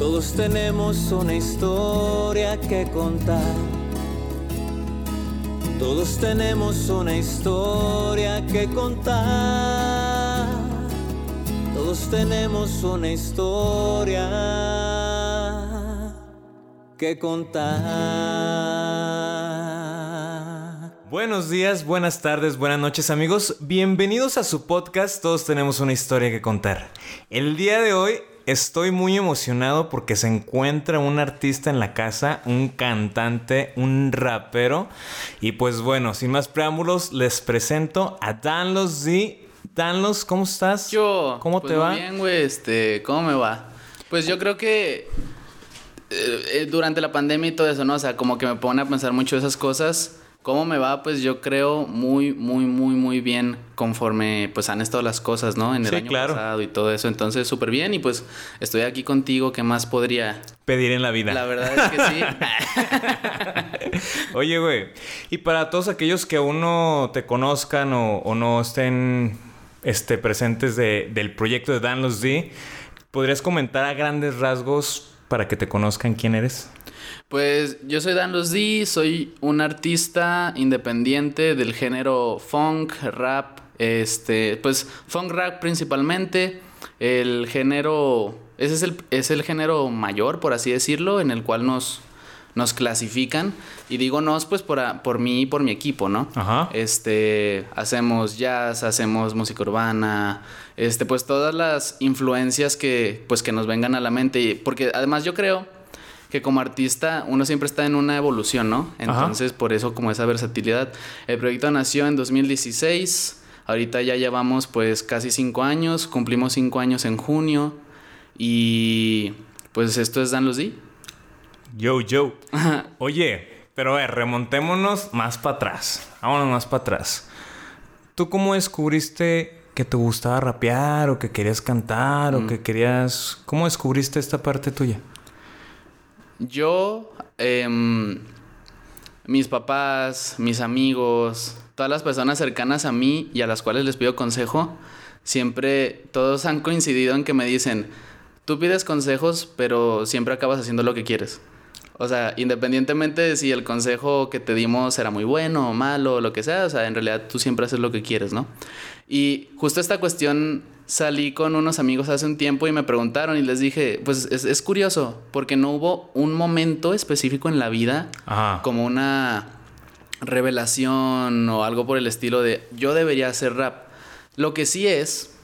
Todos tenemos una historia que contar. Todos tenemos una historia que contar. Todos tenemos una historia que contar. Buenos días, buenas tardes, buenas noches amigos. Bienvenidos a su podcast Todos tenemos una historia que contar. El día de hoy estoy muy emocionado porque se encuentra un artista en la casa, un cantante, un rapero. Y pues bueno, sin más preámbulos, les presento a Danlos Z. Danlos, ¿cómo estás? Yo. ¿Cómo pues te muy va? bien, güey. Este, ¿cómo me va? Pues yo creo que eh, eh, durante la pandemia y todo eso, ¿no? O sea, como que me pone a pensar mucho esas cosas. ¿Cómo me va? Pues yo creo muy, muy, muy, muy bien conforme pues han estado las cosas, ¿no? En el Sí, año claro. pasado y todo eso. Entonces, súper bien. Y pues estoy aquí contigo. ¿Qué más podría? Pedir en la vida. La verdad es que sí. Oye, güey, y para todos aquellos que aún no te conozcan o, o no estén este, presentes de- del proyecto de Dan Los D, ¿podrías comentar a grandes rasgos para que te conozcan quién eres? Pues yo soy Dan Los D, soy un artista independiente del género funk, rap, este, pues funk rap principalmente, el género, ese es el, es el género mayor, por así decirlo, en el cual nos, nos clasifican, y digo nos, pues por, a- por mí y por mi equipo, ¿no? Ajá. Este, hacemos jazz, hacemos música urbana, este, pues todas las influencias que, pues que nos vengan a la mente, y- porque además yo creo que como artista uno siempre está en una evolución, ¿no? Entonces, por eso como esa versatilidad. El proyecto nació en 2016, ahorita ya llevamos pues casi cinco años, cumplimos cinco años en junio, y pues esto es Dan D. Yo, yo. Oye, pero a ver, remontémonos más para atrás. Vámonos más para atrás. ¿Tú cómo descubriste que te gustaba rapear o que querías cantar o que querías... ¿Cómo descubriste esta parte tuya? Yo, em, mis papás, mis amigos, todas las personas cercanas a mí y a las cuales les pido consejo, siempre todos han coincidido en que me dicen, tú pides consejos, pero siempre acabas haciendo lo que quieres. O sea, independientemente de si el consejo que te dimos era muy bueno o malo o lo que sea, o sea, en realidad tú siempre haces lo que quieres, ¿no? Y justo esta cuestión salí con unos amigos hace un tiempo y me preguntaron y les dije, pues es, es curioso, porque no hubo un momento específico en la vida Ajá. como una revelación o algo por el estilo de yo debería hacer rap. Lo que sí es,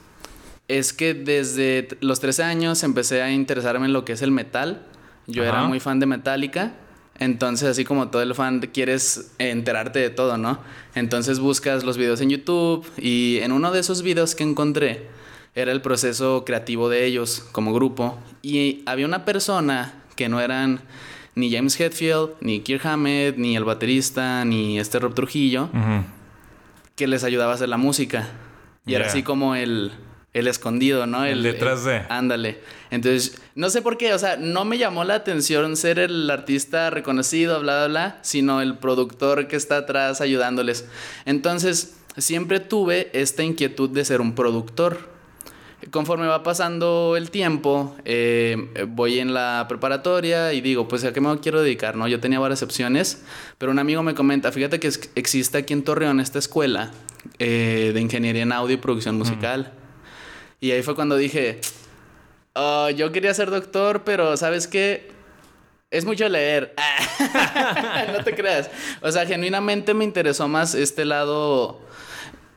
es que desde los 13 años empecé a interesarme en lo que es el metal. Yo era muy fan de Metallica. Entonces, así como todo el fan, quieres enterarte de todo, ¿no? Entonces buscas los videos en YouTube y en uno de esos videos que encontré era el proceso creativo de ellos como grupo. Y había una persona que no eran ni James Hetfield, ni Kirk Hammett, ni el baterista, ni este Rob Trujillo, que les ayudaba a hacer la música. Y era Ya. así como el, el escondido, ¿no? El detrás de. Ándale. Entonces, no sé por qué, o sea, no me llamó la atención ser el artista reconocido, bla, bla, bla, sino el productor que está atrás ayudándoles. Entonces, siempre tuve esta inquietud de ser un productor. Conforme va pasando el tiempo, eh, voy en la preparatoria y digo, pues a qué me quiero dedicar, ¿no? Yo tenía varias opciones, pero un amigo me comenta, fíjate que existe aquí en Torreón esta escuela eh, de ingeniería en audio y producción musical. Y ahí fue cuando dije, "Oh, yo quería ser doctor, pero ¿sabes qué? Es mucho leer. no te creas. O sea, genuinamente me interesó más este lado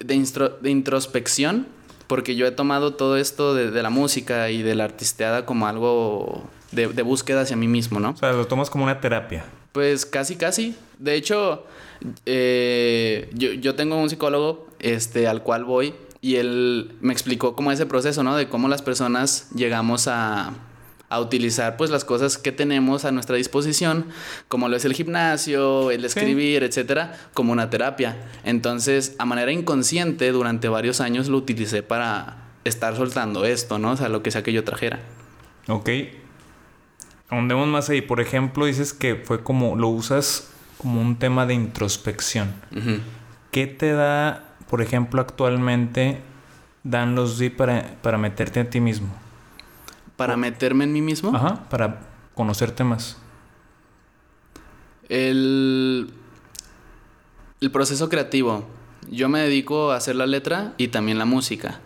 de introspección, porque yo he tomado todo esto de, de la música y de la artisteada como algo de, de búsqueda hacia mí mismo, ¿no? O sea, lo tomas como una terapia. Pues casi, casi. De hecho, eh, yo, yo tengo un psicólogo este, al cual voy y él me explicó cómo ese proceso, ¿no? De cómo las personas llegamos a, a utilizar pues las cosas que tenemos a nuestra disposición, como lo es el gimnasio, el escribir, etcétera, como una terapia. Entonces, a manera inconsciente, durante varios años lo utilicé para estar soltando esto, ¿no? O sea, lo que sea que yo trajera. Ok. Ahondemos más ahí. Por ejemplo, dices que fue como... Lo usas como un tema de introspección. ¿Qué te da, por ejemplo, actualmente dan los D para, para meterte a ti mismo? Para meterme en mí mismo. Ajá, para conocerte más. El, el proceso creativo. Yo me dedico a hacer la letra y también la música.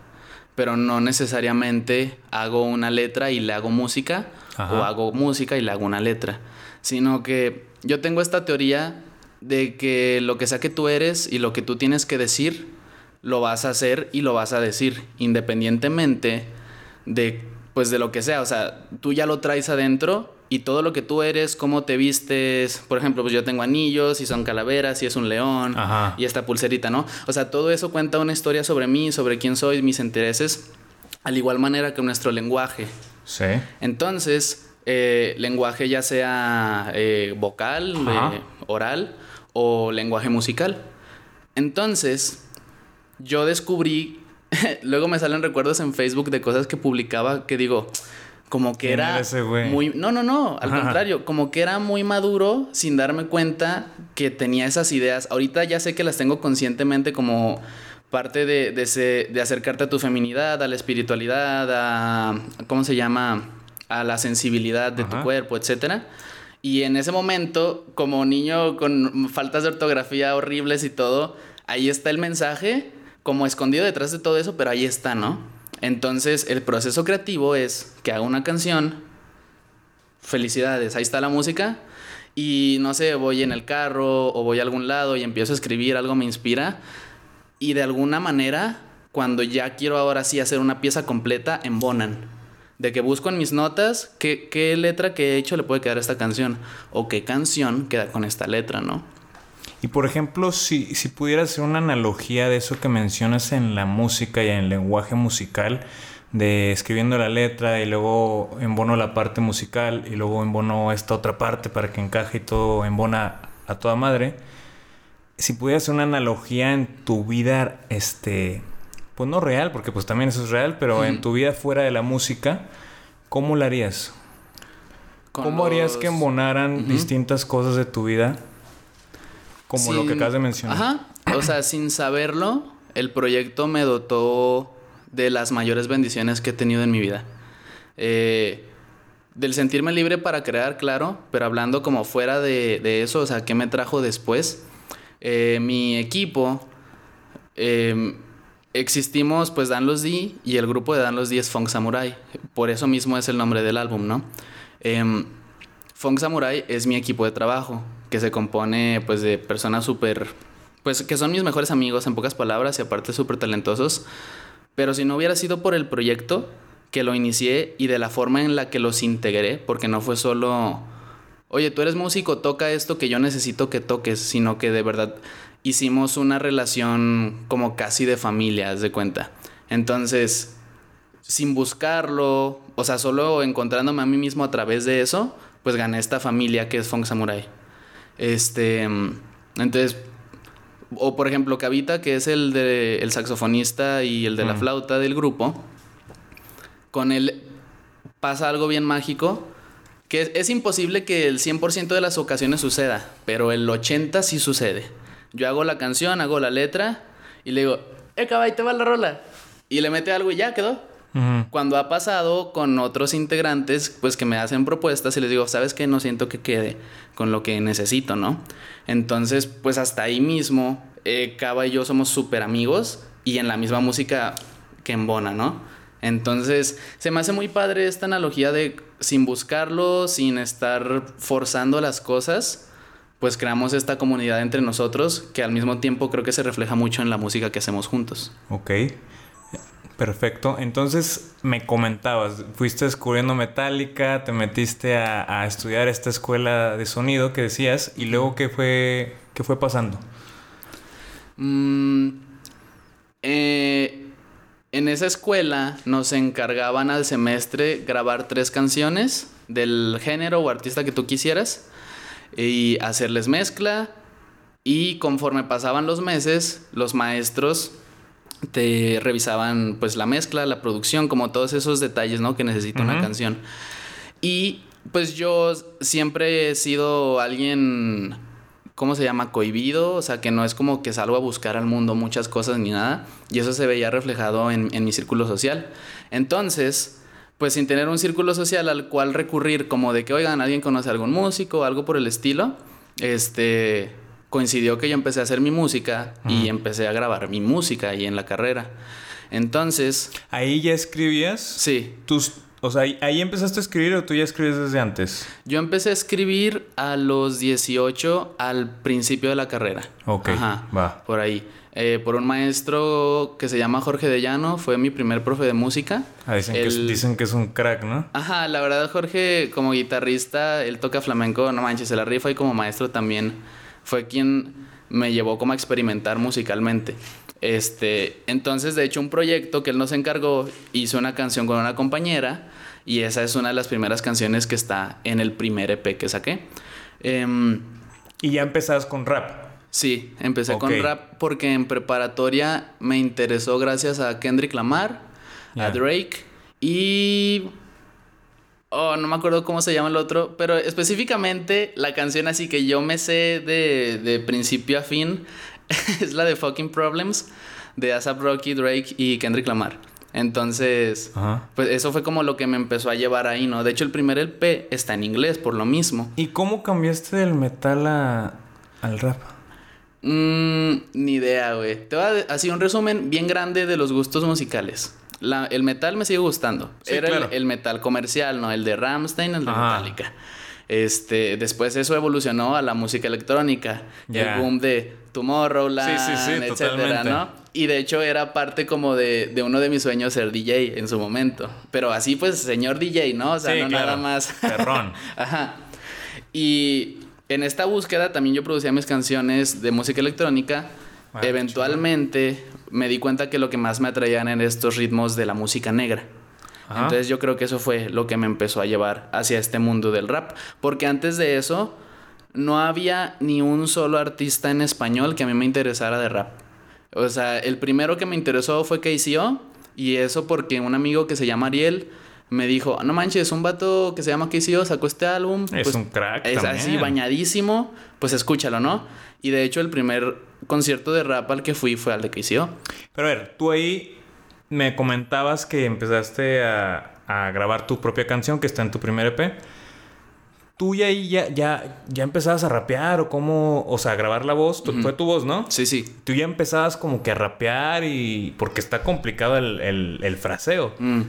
Pero no necesariamente hago una letra y le hago música. Ajá. O hago música y le hago una letra. Sino que yo tengo esta teoría de que lo que sea que tú eres y lo que tú tienes que decir, lo vas a hacer y lo vas a decir. Independientemente de pues de lo que sea. O sea, tú ya lo traes adentro y todo lo que tú eres, cómo te vistes. Por ejemplo, pues yo tengo anillos y son calaveras y es un león Ajá. y esta pulserita, ¿no? O sea, todo eso cuenta una historia sobre mí, sobre quién soy, mis intereses, al igual manera que nuestro lenguaje. Sí. Entonces, eh, lenguaje ya sea eh, vocal, eh, oral o lenguaje musical. Entonces, yo descubrí, luego me salen recuerdos en Facebook de cosas que publicaba que digo, como que ¿Quién era ese muy no no no al Ajá. contrario como que era muy maduro sin darme cuenta que tenía esas ideas. Ahorita ya sé que las tengo conscientemente como parte de, de, ese- de acercarte a tu feminidad a la espiritualidad a cómo se llama a la sensibilidad de tu cuerpo etcétera. Y en ese momento como niño con faltas de ortografía horribles y todo ahí está el mensaje como escondido detrás de todo eso pero ahí está no entonces el proceso creativo es que hago una canción felicidades, ahí está la música. Y no sé, voy en el carro o voy a algún lado y empiezo a escribir, algo me inspira. Y de alguna manera, cuando ya quiero ahora sí hacer una pieza completa, embonan. De que busco en mis notas qué, qué letra que he hecho le puede quedar a esta canción. O qué canción queda con esta letra, ¿no? Y por ejemplo, si, si pudieras hacer una analogía de eso que mencionas en la música y en el lenguaje musical, de escribiendo la letra y luego embono la parte musical y luego embono esta otra parte para que encaje y todo embona a toda madre. Si pudieras hacer una analogía en tu vida, este, pues no real, porque pues también eso es real, pero en tu vida fuera de la música, ¿cómo la harías? Con ¿Cómo harías que embonaran distintas cosas de tu vida? Como lo que acabas de mencionar. Ajá. O sea, sin saberlo, el proyecto me dotó de las mayores bendiciones que he tenido en mi vida. Eh, del sentirme libre para crear, claro, pero hablando como fuera de, de eso, o sea, ¿qué me trajo después? Eh, mi equipo, eh, existimos pues Dan Los D y el grupo de Dan Los D es Funk Samurai. Por eso mismo es el nombre del álbum, ¿no? Em, Funk Samurai es mi equipo de trabajo, que se compone pues de personas súper, pues que son mis mejores amigos en pocas palabras y aparte súper talentosos. Pero si no hubiera sido por el proyecto que lo inicié y de la forma en la que los integré, porque no fue solo, oye, tú eres músico, toca esto que yo necesito que toques, sino que de verdad hicimos una relación como casi de familia, haz de cuenta. Entonces, sin buscarlo, o sea, solo encontrándome a mí mismo a través de eso, pues gané esta familia que es Funk Samurai. Este, entonces, o por ejemplo, Kavita, que es el de el saxofonista y el de la Mm. flauta del grupo, con él pasa algo bien mágico, que es, es imposible que el 100% de las ocasiones suceda, pero el 80 sí sucede. Yo hago la canción, hago la letra y le digo, eh, caballo, te va la rola. Y le mete algo y ya quedó. Cuando ha pasado con otros integrantes, pues que me hacen propuestas y les digo, ¿sabes qué? No siento que quede con lo que necesito, ¿no? Entonces, pues hasta ahí mismo, eh, Cava y yo somos súper amigos y en la misma música que embona, ¿no? Entonces, se me hace muy padre esta analogía de sin buscarlo, sin estar forzando las cosas, pues creamos esta comunidad entre nosotros que al mismo tiempo creo que se refleja mucho en la música que hacemos juntos. Ok. Perfecto. Entonces me comentabas, fuiste descubriendo Metallica, te metiste a, estudiar esta escuela de sonido que decías, y luego qué fue, qué fue pasando. Mm, eh, en esa escuela nos encargaban al semestre grabar tres canciones del género o artista que tú quisieras y hacerles mezcla y conforme pasaban los meses los maestros te revisaban pues la mezcla, la producción, como todos esos detalles, ¿no? que necesita una canción. Y pues yo siempre he sido alguien, ¿cómo se llama? Cohibido, o sea, que no es como que salgo a buscar al mundo muchas cosas ni nada. Y eso se veía reflejado en, en mi círculo social. Entonces, pues sin tener un círculo social al cual recurrir como de que, oigan, alguien conoce a algún músico algo por el estilo, este, coincidió que yo empecé a hacer mi música y empecé a grabar mi música ahí en la carrera. Entonces... ¿Ahí ya escribías? Sí. Tus, o sea, ¿ahí empezaste a escribir o tú ya escribes desde antes? Yo empecé a escribir a los 18 al principio de la carrera. Ok, Ajá, va. Por ahí. Eh, por un maestro que se llama Jorge de Llano, fue mi primer profe de música. Ah, dicen, que es, Él- dicen que es un crack, ¿no? Ajá, la verdad Jorge como guitarrista, él toca flamenco, no manches, se la rifa y como maestro también fue quien me llevó como a experimentar musicalmente. Este, entonces de hecho un proyecto que él nos encargó, hizo una canción con una compañera y esa es una de las primeras canciones que está en el primer EP que saqué. Em, Y ya empezabas con rap. Sí, empecé con rap porque en preparatoria me interesó gracias a Kendrick Lamar, a Drake y... Oh, no me acuerdo cómo se llama el otro, pero específicamente la canción así que yo me sé de, de principio a fin es la de Fucking Problems de ASAP Rocky, Drake y Kendrick Lamar. Entonces, Ajá. pues eso fue como lo que me empezó a llevar ahí, ¿no? De hecho, el primer LP está en inglés por lo mismo. ¿Y cómo cambiaste del metal a, al rap? Mm, ni idea, güey. Te voy a así un resumen bien grande de los gustos musicales. La- el metal me sigue gustando. Sí, Era el- claro. el, metal comercial, ¿no? El de Rammstein, el de Ajá. Metallica. Este, después eso evolucionó a la música electrónica. El boom de Tomorrowland, Sí, sí, sí, etcétera, totalmente. ¿no? Y de hecho era parte como de, de uno de mis sueños ser DJ en su momento. Pero así pues, señor DJ, ¿no? O sea, no claro. nada más. Perrón. Ajá. Y en esta búsqueda también yo producía mis canciones de música electrónica. Ah, Eventualmente me di cuenta que lo que más me atraían eran estos ritmos de la música negra. Ajá. Entonces yo creo que eso fue lo que me empezó a llevar hacia este mundo del rap. Porque antes de eso no había ni un solo artista en español que a mí me interesara de rap. O sea, el primero que me interesó fue KCO. Y eso porque un amigo que se llama Ariel me dijo, no manches, un vato que se llama KCO sacó este álbum. Es un crack Es también. así, bañadísimo. Pues escúchalo, ¿no? Y de hecho el primer concierto de rap al que fui fue al de KCO. Pero a ver, tú ahí me comentabas que empezaste a, a grabar tu propia canción que está en tu primer EP. ¿Tú ya ahí ya, ya, ya empezabas a rapear o cómo? O sea, a grabar la voz. Tu- Fue tu voz, ¿no? Sí, sí. Tú ya empezabas como que a rapear y... Porque está complicado el, el, el fraseo. Mm.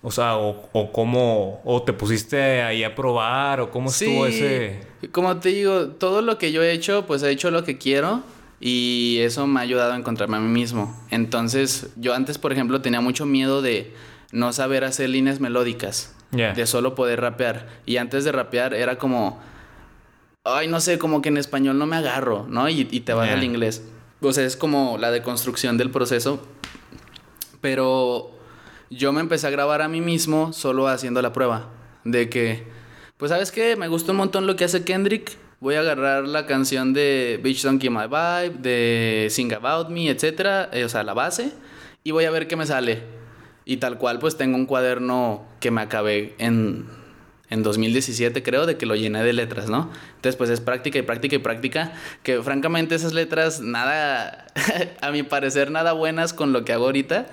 O sea, o, o cómo... O te pusiste ahí a probar o cómo estuvo ese... Como te digo, todo lo que yo he hecho, pues he hecho lo que quiero y eso me ha ayudado a encontrarme a mí mismo. Entonces, yo antes, por ejemplo, tenía mucho miedo de no saber hacer líneas melódicas, Ya. de solo poder rapear. Y antes de rapear era como, ay, no sé, como que en español no me agarro, ¿no? Y, y te vas Ya. al inglés. O sea, es como la deconstrucción del proceso. Pero yo me empecé a grabar a mí mismo solo haciendo la prueba. De que, pues sabes qué, me gustó un montón lo que hace Kendrick. Voy a agarrar la canción de Bitch Don't Kill My Vibe, de Sing About Me, etcétera, eh, o sea, la base, y voy a ver qué me sale. Y tal cual, pues tengo un cuaderno que me acabé en, en 2017, creo, de que lo llené de letras, ¿no? Entonces, pues es práctica y práctica y práctica, que francamente esas letras, nada, a mi parecer, nada buenas con lo que hago ahorita,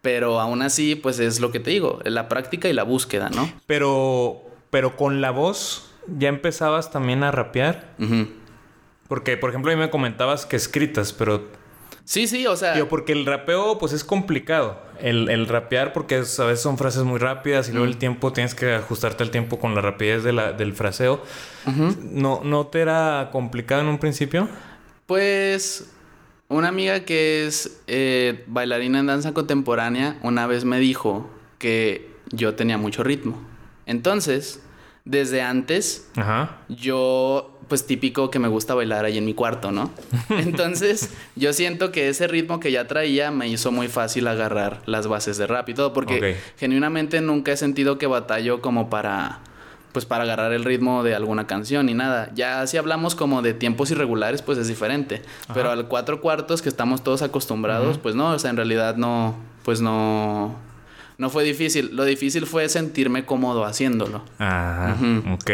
pero aún así, pues es lo que te digo, la práctica y la búsqueda, ¿no? Pero... Pero con la voz ya empezabas también a rapear. Porque, por ejemplo, a mí me comentabas que escritas, pero... Sí, sí, o sea... Tío, porque el rapeo, pues es complicado. El, el rapear, porque es- a veces son frases muy rápidas y luego el tiempo tienes que ajustarte al tiempo con la rapidez de la- del fraseo. ¿No, ¿No te era complicado en un principio? Pues una amiga que es eh, bailarina en danza contemporánea una vez me dijo que yo tenía mucho ritmo. Entonces, desde antes, Ajá. yo, pues típico que me gusta bailar ahí en mi cuarto, ¿no? Entonces, yo siento que ese ritmo que ya traía me hizo muy fácil agarrar las bases de rap y todo, porque genuinamente nunca he sentido que batallo como para, pues para agarrar el ritmo de alguna canción ni nada. Ya si hablamos como de tiempos irregulares, pues es diferente. Pero al cuatro cuartos que estamos todos acostumbrados, pues no, o sea, en realidad no, pues no, no fue difícil. Lo difícil fue sentirme cómodo haciéndolo. Ajá. Ujú. Ok.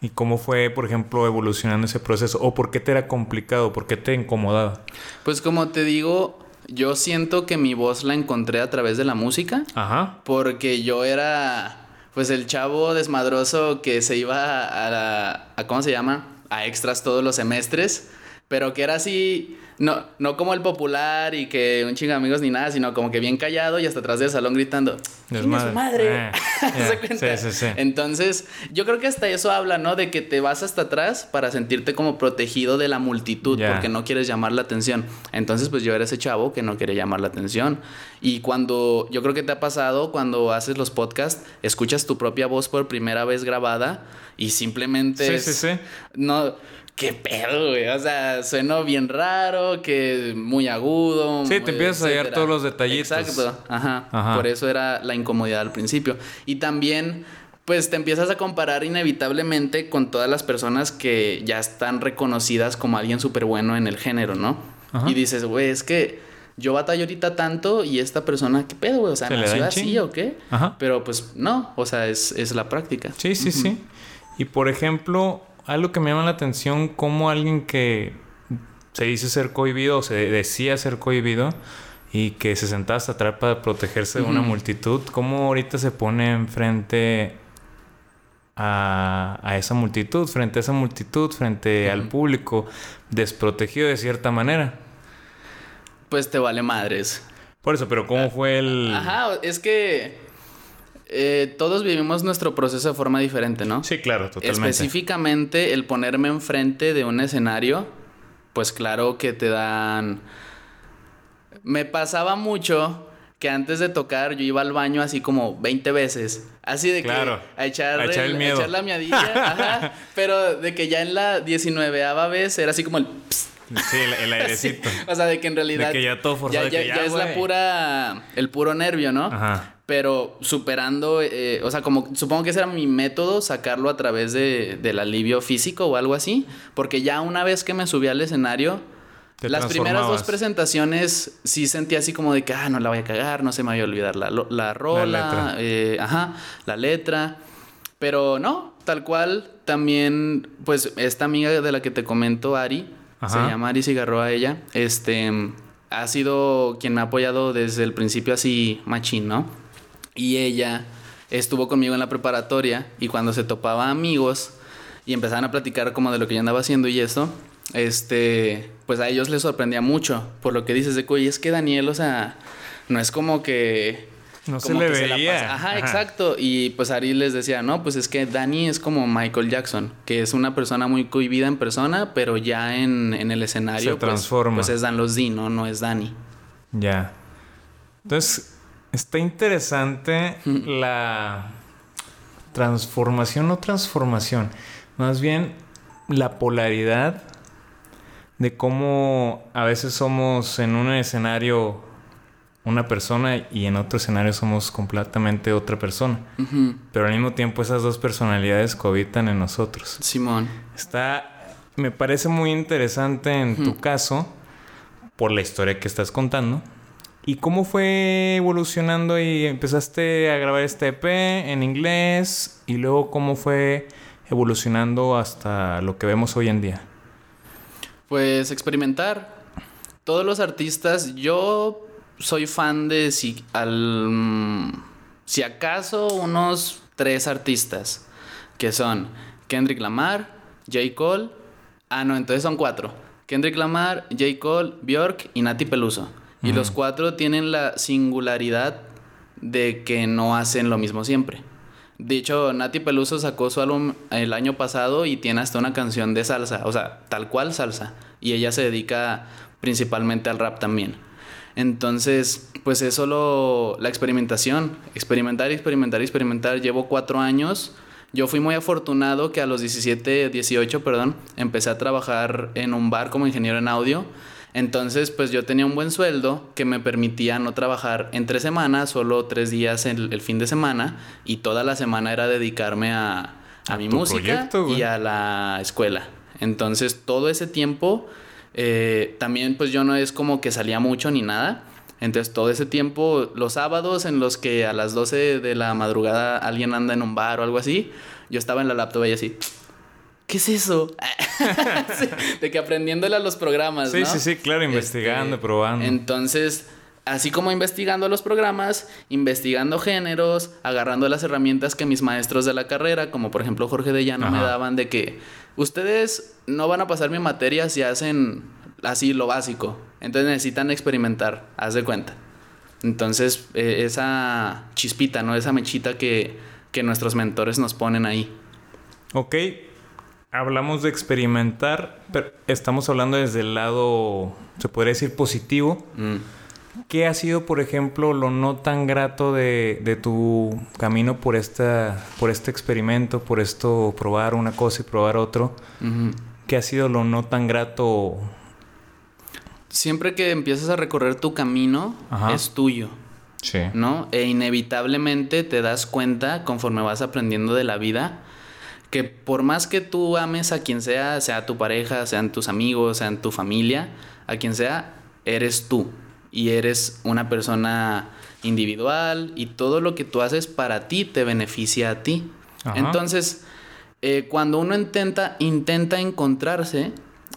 ¿Y cómo fue, por ejemplo, evolucionando ese proceso? ¿O por qué te era complicado? ¿Por qué te incomodaba? Pues como te digo, yo siento que mi voz la encontré a través de la música. Ajá. Porque yo era, pues, el chavo desmadroso que se iba a, la, a ¿cómo se llama? A extras todos los semestres. Pero que era así, no, no como el popular y que un chingo de amigos ni nada, sino como que bien callado y hasta atrás del salón gritando. ¿Quién es madre? Eh, ¿Se ya, cuenta? Sí, sí, sí. Entonces, yo creo que hasta eso habla, ¿no? De que te vas hasta atrás para sentirte como protegido de la multitud, porque no quieres llamar la atención. Entonces, pues yo era ese chavo que no quería llamar la atención. Y cuando, yo creo que te ha pasado, cuando haces los podcasts, escuchas tu propia voz por primera vez grabada y simplemente Sí, es- sí, sí. no, qué pedo, güey. O sea, sueno bien raro, que muy agudo. Sí, te empiezas a hallar todos los detallitos. Exacto, ajá. Ajá. Por eso era la incomodidad al principio. Y también, pues te empiezas a comparar inevitablemente con todas las personas que ya están reconocidas como alguien súper bueno en el género, ¿no? Ajá. Y dices, güey, es que yo batallo ahorita tanto y esta persona, ¿qué pedo, güey? O sea, Se ¿nació así o qué? Ajá. Pero pues no, o sea, es, es la práctica. Sí, sí, sí. Y por ejemplo, algo que me llama la atención, como alguien que se dice ser cohibido o se decía ser cohibido y que se sentaba hasta atrás para protegerse de una multitud, cómo ahorita se pone enfrente a, a esa multitud, frente a esa multitud, frente al público, desprotegido de cierta manera. Pues te vale madres. Por eso, pero ¿cómo fue el...? Ajá, es que eh, todos vivimos nuestro proceso de forma diferente, ¿no? Sí, claro, totalmente. Específicamente el ponerme enfrente de un escenario, pues claro que te dan... Me pasaba mucho que antes de tocar yo iba al baño así como 20 veces. Así de que Claro, a echar, a echar el miedo. a echar la miadilla, ajá, pero de que ya en la 19 vez era así como el... pss, Sí, el, el airecito. o sea, de que en realidad De que ya todo forzado, ya, de que ya- ya, es la pura el puro nervio, ¿no? Ajá. Pero superando, eh, o sea, como supongo que ese era mi método, sacarlo a través de, del alivio físico o algo así, porque ya una vez que me subí al escenario, las primeras dos presentaciones sí sentí así como de que, ah, no la voy a cagar, no se me vaya a olvidar la, la rola, letra. eh, ajá, la letra, pero no, tal cual, también, pues esta amiga de la que te comento, Ari, Ajá. se llama Ari Cigarroa ella, este, ha sido quien me ha apoyado desde el principio así machín, ¿no? Y ella estuvo conmigo en la preparatoria y cuando se topaba amigos y empezaban a platicar como de lo que yo andaba haciendo y eso, este, pues a ellos les sorprendía mucho por lo que dices de oye, es que Daniel, o sea, no es como que... No se le que veía. Ajá, Ajá. exacto. Y pues Ari les decía, no, pues es que Dani es como Michael Jackson, que es una persona muy cohibida en persona, pero ya en, en el escenario Se pues- transforma. Pues, es Dan Los D, ¿no? No es Dani. Ya. Entonces, está interesante la transformación o transformación. Más bien la polaridad de cómo a veces somos en un escenario una persona y en otro escenario somos completamente otra persona. Pero al mismo tiempo esas dos personalidades cohabitan en nosotros. Simón. Está, me parece muy interesante en tu caso, por la historia que estás contando. ¿Y cómo fue evolucionando y empezaste a grabar este EP en inglés? Y luego cómo fue evolucionando hasta lo que vemos hoy en día. Pues experimentar. Todos los artistas, yo soy fan de si al mm, si acaso unos tres artistas que son Kendrick Lamar, J. Cole, ah no, entonces son cuatro. Kendrick Lamar, J. Cole, Bjork y Nati Peluso. Y los cuatro tienen la singularidad de que no hacen lo mismo siempre. De hecho, Nati Peluso sacó su álbum el año pasado y tiene hasta una canción de salsa, o sea, tal cual salsa. Y ella se dedica principalmente al rap también. Entonces, pues es solo la experimentación, experimentar, experimentar, experimentar. Llevo cuatro años. Yo fui muy afortunado que a los 17, 18, perdón, empecé a trabajar en un bar como ingeniero en audio. Entonces, pues yo tenía un buen sueldo que me permitía no trabajar entre semanas, solo tres días el, el fin de semana, y toda la semana era dedicarme a, a A mi música proyecto, y a la escuela. Entonces, todo ese tiempo, eh, también pues yo no es como que salía mucho ni nada. Entonces, todo ese tiempo, los sábados en los que a las 12 de la madrugada alguien anda en un bar o algo así, yo estaba en la laptop y así, ¿qué es eso? De que aprendiéndole a los programas, Sí, ¿no? sí, sí, claro, investigando, probando. Entonces, así como investigando los programas, investigando géneros, agarrando las herramientas que mis maestros de la carrera, como por ejemplo Jorge de Llano, me Ajá. daban de que ustedes no van a pasar mi materia si hacen así lo básico. Entonces necesitan experimentar, haz de cuenta. Entonces, eh, esa chispita, ¿no? Esa mechita que, que nuestros mentores nos ponen ahí. Ok, hablamos de experimentar, pero estamos hablando desde el lado, se podría decir, positivo. Mm. ¿Qué ha sido, por ejemplo, lo no tan grato de, de tu camino por, esta, por este experimento, por esto, probar una cosa y probar otro? ¿Qué ha sido lo no tan grato? Siempre que empiezas a recorrer tu camino, Ajá. es tuyo. Sí. ¿no? E inevitablemente te das cuenta conforme vas aprendiendo de la vida que por más que tú ames a quien sea, sea tu pareja, sean tus amigos, sean tu familia, a quien sea, eres tú y eres una persona individual y todo lo que tú haces para ti te beneficia a ti. Ajá. Entonces, eh, cuando uno intenta, intenta encontrarse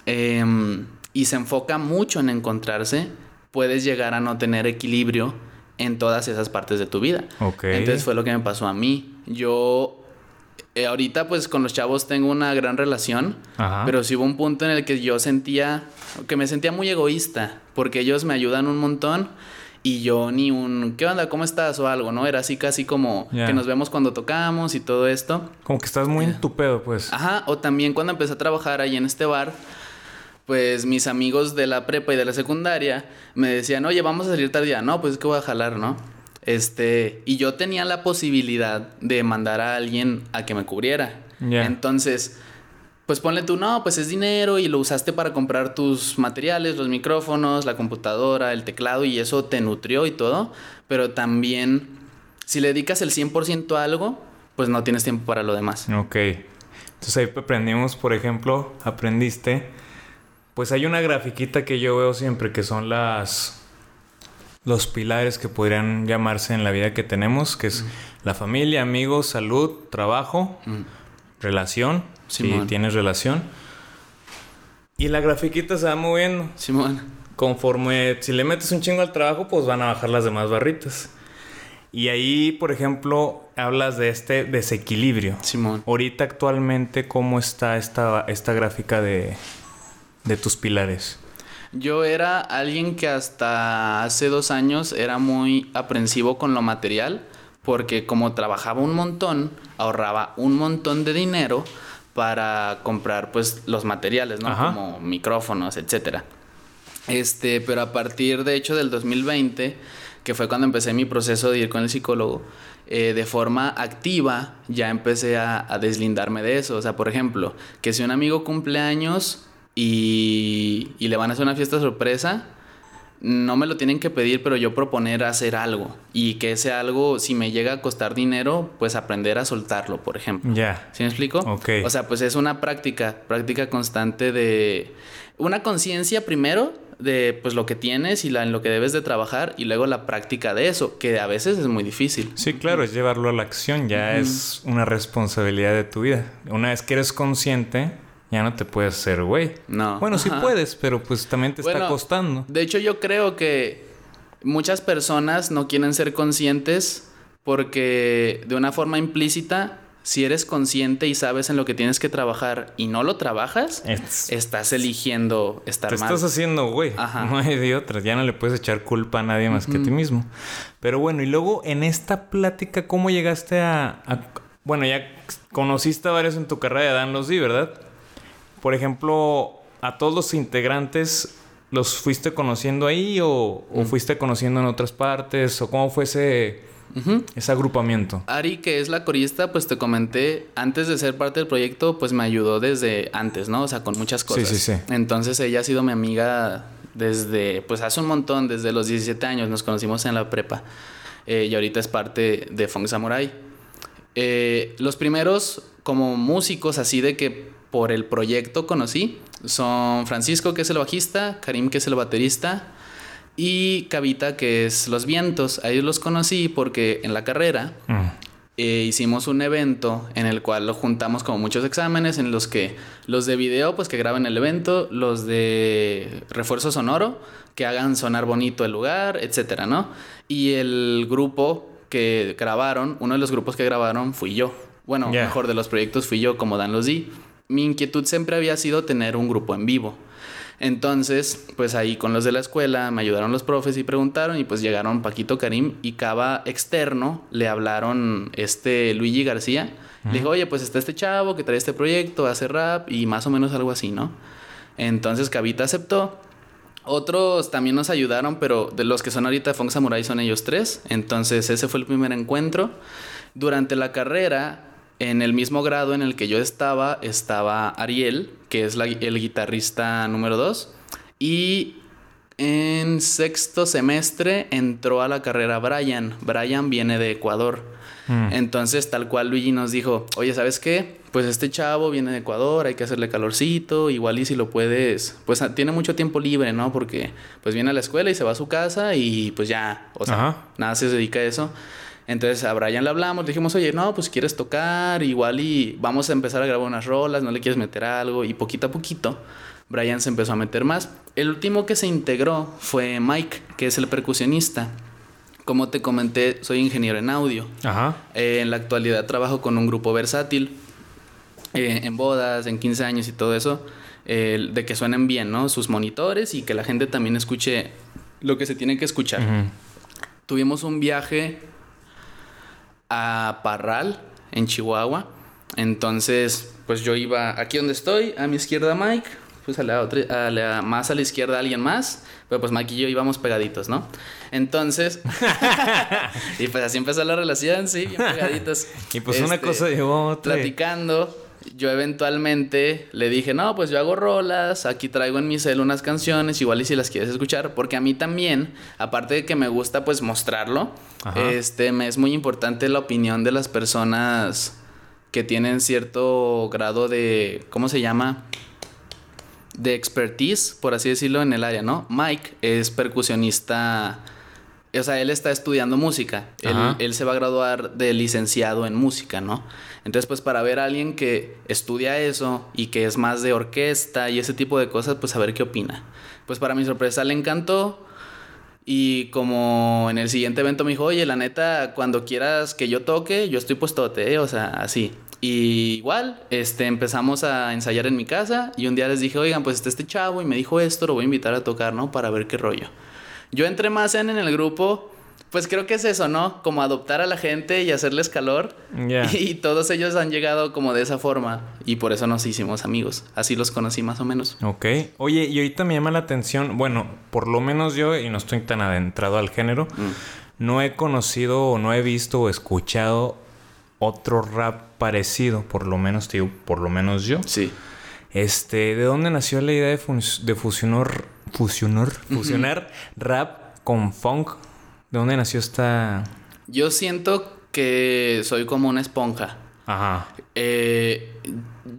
em, y se enfoca mucho en encontrarse, puedes llegar a no tener equilibrio en todas esas partes de tu vida. Entonces fue lo que me pasó a mí. Yo eh, ahorita pues con los chavos tengo una gran relación, Ajá. pero sí hubo un punto en el que yo sentía, que me sentía muy egoísta, porque ellos me ayudan un montón y yo ni un, ¿qué onda? ¿Cómo estás? o algo, ¿no? Era así casi como que nos vemos cuando tocamos y todo esto. Como que estás muy en tu pedo, pues. Ajá, o también cuando empecé a trabajar ahí en este bar, pues mis amigos de la prepa y de la secundaria me decían, oye, vamos a salir tal día. No, pues es que voy a jalar, ¿no? Este, y yo tenía la posibilidad de mandar a alguien a que me cubriera. Entonces, pues ponle tú, no, pues es dinero y lo usaste para comprar tus materiales, los micrófonos, la computadora, el teclado y eso te nutrió y todo. Pero también, si le dedicas el 100% a algo, pues no tienes tiempo para lo demás. Ok. Entonces ahí aprendimos, por ejemplo, aprendiste. Pues hay una grafiquita que yo veo siempre que son las. Los pilares que podrían llamarse en la vida que tenemos, que es la familia, amigos, salud, trabajo, Mm. relación, si Simón. tienes relación. Y la grafiquita se va moviendo. Simón. Conforme si le metes un chingo al trabajo, pues van a bajar las demás barritas. Y ahí, por ejemplo, hablas de este desequilibrio. Simón. Ahorita actualmente, ¿cómo está esta, esta gráfica de, de tus pilares? Yo era alguien que hasta hace dos años era muy aprensivo con lo material, porque como trabajaba un montón, ahorraba un montón de dinero para comprar pues los materiales, ¿no? Ajá. Como micrófonos, etcétera. Este, pero a partir de hecho del 2020, que fue cuando empecé mi proceso de ir con el psicólogo, eh, de forma activa ya empecé a, a deslindarme de eso. O sea, por ejemplo, que si un amigo cumple años y, y le van a hacer una fiesta sorpresa, no me lo tienen que pedir, pero yo proponer hacer algo. Y que ese algo, si me llega a costar dinero, pues aprender a soltarlo, por ejemplo. Ya. ¿Sí me explico? Ok. O sea, pues es una práctica, práctica constante de una conciencia primero de pues lo que tienes y la, en lo que debes de trabajar y luego la práctica de eso, que a veces es muy difícil. Sí, claro, es llevarlo a la acción, ya es una responsabilidad de tu vida. Una vez que eres consciente, ya no te puedes hacer güey. No. Bueno, sí Ajá. puedes, pero pues también te está costando. De hecho, yo creo que muchas personas no quieren ser conscientes porque de una forma implícita, si eres consciente y sabes en lo que tienes que trabajar y no lo trabajas, Es- estás eligiendo estar Te mal. estás haciendo, güey. Ajá. No hay de otra. Ya no le puedes echar culpa a nadie más que a ti mismo. Pero bueno, y luego en esta plática, ¿cómo llegaste a, a- Bueno, ya conociste a varios en tu carrera de Dan ¿verdad? Por ejemplo, a todos los integrantes, ¿los fuiste conociendo ahí o, o fuiste conociendo en otras partes? ¿O cómo fue ese, ese agrupamiento? Ari, que es la corista, pues te comenté, antes de ser parte del proyecto, pues me ayudó desde antes, ¿no? O sea, con muchas cosas. sí, sí. Entonces ella ha sido mi amiga desde, pues hace un montón, desde los 17 años, nos conocimos en la prepa. Eh, y ahorita es parte de Funk Samurai. Eh, los primeros como músicos así de que por el proyecto conocí son Francisco, que es el bajista, Karim, que es el baterista, y Cavita, que es los vientos. A ellos los conocí porque en la carrera Mm. eh, hicimos un evento en el cual lo juntamos como muchos exámenes en los que los de video pues que graben el evento, los de refuerzo sonoro que hagan sonar bonito el lugar, etcétera, ¿no? Y el grupo que grabaron, uno de los grupos que grabaron fui yo. Bueno, mejor de los proyectos fui yo, como Dan los di. Mi inquietud siempre había sido tener un grupo en vivo. Entonces, pues ahí con los de la escuela me ayudaron los profes y preguntaron y pues llegaron Paquito Karim y Cava externo le hablaron este Luigi García. Le dijo, oye, pues está este chavo que trae este proyecto, hace rap y más o menos algo así, ¿no? Entonces Cavita aceptó. Otros también nos ayudaron, pero de los que son ahorita Funk Samurai son ellos tres. Entonces ese fue el primer encuentro. Durante la carrera, en el mismo grado en el que yo estaba, estaba Ariel, que es la- el guitarrista número dos. Y en sexto semestre entró a la carrera Brian. Brian viene de Ecuador. Mm. Entonces, tal cual Luigi nos dijo, oye, ¿sabes qué? Pues este chavo viene de Ecuador, hay que hacerle calorcito, igual y si lo puedes, pues ah, tiene mucho tiempo libre, ¿no? Porque pues viene a la escuela y se va a su casa y pues ya, o sea, Ajá. nada se dedica a eso. Entonces a Brian le hablamos, le dijimos, oye, no, pues quieres tocar, igual y vamos a empezar a grabar unas rolas, no le quieres meter algo, y poquito a poquito. Brian se empezó a meter más. El último que se integró fue Mike, que es el percusionista. Como te comenté, soy ingeniero en audio. Ajá. Eh, en la actualidad trabajo con un grupo versátil, eh, en bodas, en 15 años y todo eso, eh, de que suenen bien, ¿no? Sus monitores y que la gente también escuche lo que se tiene que escuchar. Tuvimos un viaje a Parral, en Chihuahua. Entonces, pues yo iba aquí donde estoy, a mi izquierda Mike, pues a la otra, a la- más a la izquierda alguien más, pero pues Mike y yo íbamos pegaditos, ¿no? Entonces, y pues así empezó la relación, sí, bien pegaditos. Y pues una Este, cosa llevó a otra. Platicando, yo eventualmente le dije, no, pues yo hago rolas, aquí traigo en mi cel unas canciones, igual y si las quieres escuchar, porque a mí también, aparte de que me gusta pues mostrarlo, Ajá. este, me es muy importante la opinión de las personas que tienen cierto grado de, ¿cómo se llama? De expertise, por así decirlo, en el área, ¿no? Mike es percusionista, o sea, él está estudiando música, él, se va a graduar de licenciado en música, ¿no? Entonces, pues para ver a alguien que estudia eso y que es más de orquesta y ese tipo de cosas, pues a ver qué opina. Pues para mi sorpresa le encantó. Y como en el siguiente evento me dijo, oye, la neta, cuando quieras que yo toque, yo estoy puestote, ¿eh? o sea, así. Y igual, este, empezamos a ensayar en mi casa y un día les dije, oigan, pues está este chavo y me dijo esto, lo voy a invitar a tocar, ¿no? Para ver qué rollo. Yo entré más en, en el grupo, pues creo que es eso, ¿no? Como adoptar a la gente y hacerles calor. Y todos ellos han llegado como de esa forma y por eso nos hicimos amigos. Así los conocí más o menos. Ok. Oye, y ahorita me llama la atención, bueno, por lo menos yo, y no estoy tan adentrado al género, no he conocido o no he visto o escuchado otro rap parecido, por lo menos, tío, por lo menos yo. Sí. Este, ¿de dónde nació la idea de, de fusionar, fusionar, fusionar rap con funk? ¿De dónde nació esta...? Yo siento que soy como una esponja. Ajá. Eh,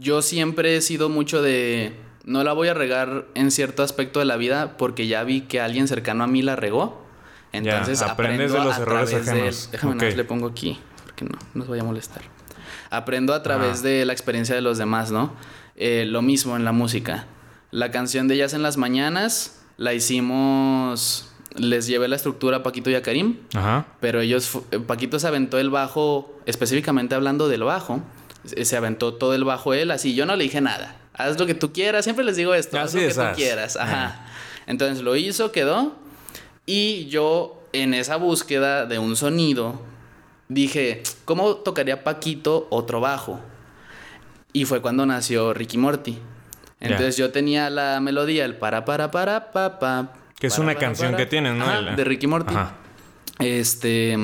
yo siempre he sido mucho de... No la voy a regar en cierto aspecto de la vida porque ya vi que alguien cercano a mí la regó. Entonces aprendes aprendo de los a errores través de- ajenos. Déjame nada más Ok. le pongo aquí porque no nos vaya a molestar. Aprendo a través de la experiencia de los demás, ¿no? Eh, lo mismo en la música. La canción de Jazz en las Mañanas la hicimos... Les llevé la estructura a Paquito y a Karim. Ajá. Pero ellos, eh, Paquito se aventó el bajo, específicamente hablando del bajo, se aventó todo el bajo él, así yo no le dije nada. Haz lo que tú quieras, siempre les digo esto, haz lo que tú haz. quieras. Ajá. Entonces lo hizo, quedó. Y yo, en esa búsqueda de un sonido, dije, ¿cómo tocaría Paquito otro bajo? Y fue cuando nació Ricky Morty. Entonces yo tenía la melodía, el para, para, para, pa, pa. Que es para, una para, canción para. que tienes, ¿no? Ajá, El- de Ricky Morty. Ajá. Este.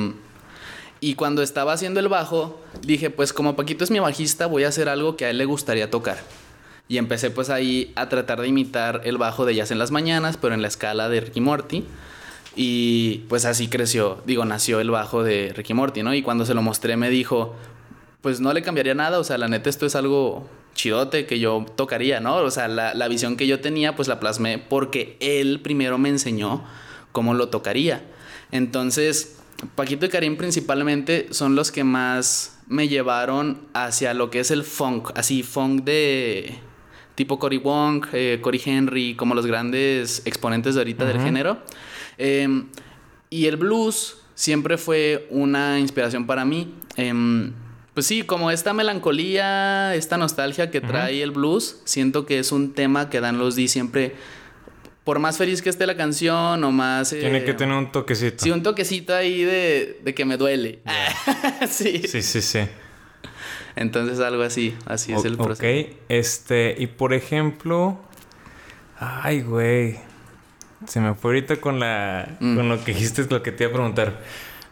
Y cuando estaba haciendo el bajo, dije, pues como Paquito es mi bajista, voy a hacer algo que a él le gustaría tocar. Y empecé pues ahí a tratar de imitar el bajo de Jazz en las Mañanas, pero en la escala de Ricky Morty. Y pues así creció, digo, nació el bajo de Ricky Morty, ¿no? Y cuando se lo mostré me dijo, pues no le cambiaría nada, o sea, la neta esto es algo chidote que yo tocaría, ¿no? O sea, la, la visión que yo tenía pues la plasmé porque él primero me enseñó cómo lo tocaría. Entonces, Paquito y Karim principalmente son los que más me llevaron hacia lo que es el funk, así funk de tipo Cory Wong, eh, Cory Henry, como los grandes exponentes de ahorita del género. Em, y el blues siempre fue una inspiración para mí. Em, pues sí, como esta melancolía, esta nostalgia que trae el blues, siento que es un tema que Dan Los D siempre por más feliz que esté la canción o más... Tiene que eh, tener un toquecito. Sí, un toquecito ahí de, de que me duele. sí. Sí, sí, sí. Entonces algo así, así es el proceso. Ok, este, y por ejemplo... Ay, güey. Se me fue ahorita con la... Mm. Con lo que dijiste, es lo que te iba a preguntar.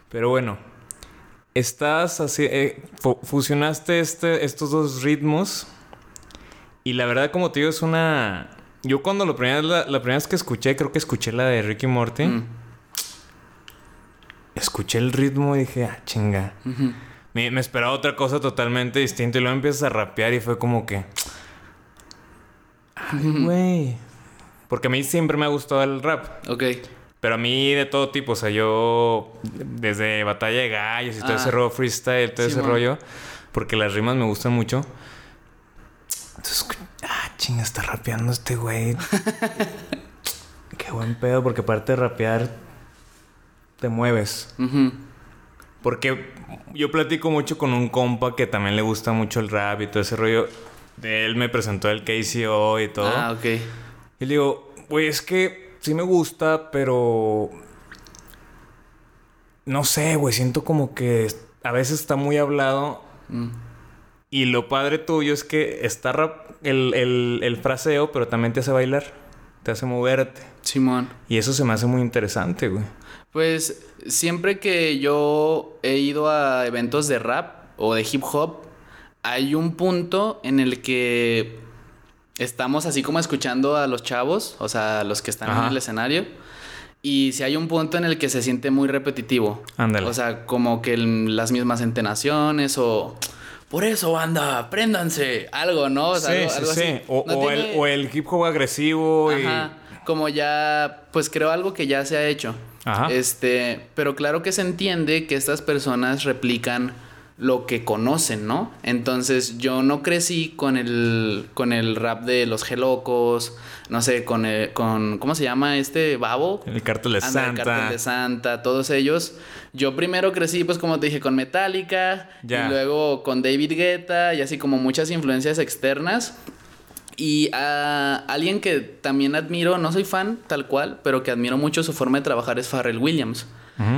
Pero bueno. Estás así... Eh, fusionaste este, estos dos ritmos. Y la verdad, como te digo, es una yo cuando lo primera, la, primera vez que escuché, creo que escuché la de Ricky Morty. Mm. Escuché el ritmo y dije, ah, chinga. me, esperaba otra cosa totalmente distinta. Y luego empiezas a rapear y fue como que. Ay, güey. Porque a mí siempre me ha gustado el rap. Ok. Pero a mí de todo tipo, o sea, yo desde batalla de gallos y todo ese ah. rollo freestyle, todo ese rollo, porque las rimas me gustan mucho. Entonces, ah, chinga, está rapeando este güey. Qué buen pedo, porque aparte de rapear, te mueves. Porque yo platico mucho con un compa que también le gusta mucho el rap y todo ese rollo. De él me presentó el KCO y todo. Ah, ok. Y le digo, güey, es que sí me gusta, pero. No sé, güey, siento como que a veces está muy hablado. Mm. Y lo padre tuyo es que está rap, el, el, fraseo, pero también te hace bailar. Te hace moverte. Simón. Y eso se me hace muy interesante, güey. Pues siempre que yo he ido a eventos de rap o de hip hop, hay un punto en el que estamos así como escuchando a los chavos, o sea, a los que están en el escenario. Y si hay un punto en el que se siente muy repetitivo. Ándale. O sea, como que las mismas entonaciones o por eso, banda, apréndanse algo, ¿no? sí, sí, sí. O, el, hip hop agresivo Ajá. Como ya, pues creo algo que ya se ha hecho. Ajá. Este, pero claro que se entiende que estas personas replican lo que conocen, ¿no? Entonces yo no crecí con el, con el rap de los gelocos, no sé, con, el, con, ¿cómo se llama este babo? El cartel de Santa. El cartel de Santa, todos ellos. Yo primero crecí, pues como te dije, con Metallica, y luego con David Guetta, y así como muchas influencias externas. Y a alguien que también admiro, no soy fan tal cual, pero que admiro mucho su forma de trabajar es Pharrell Williams.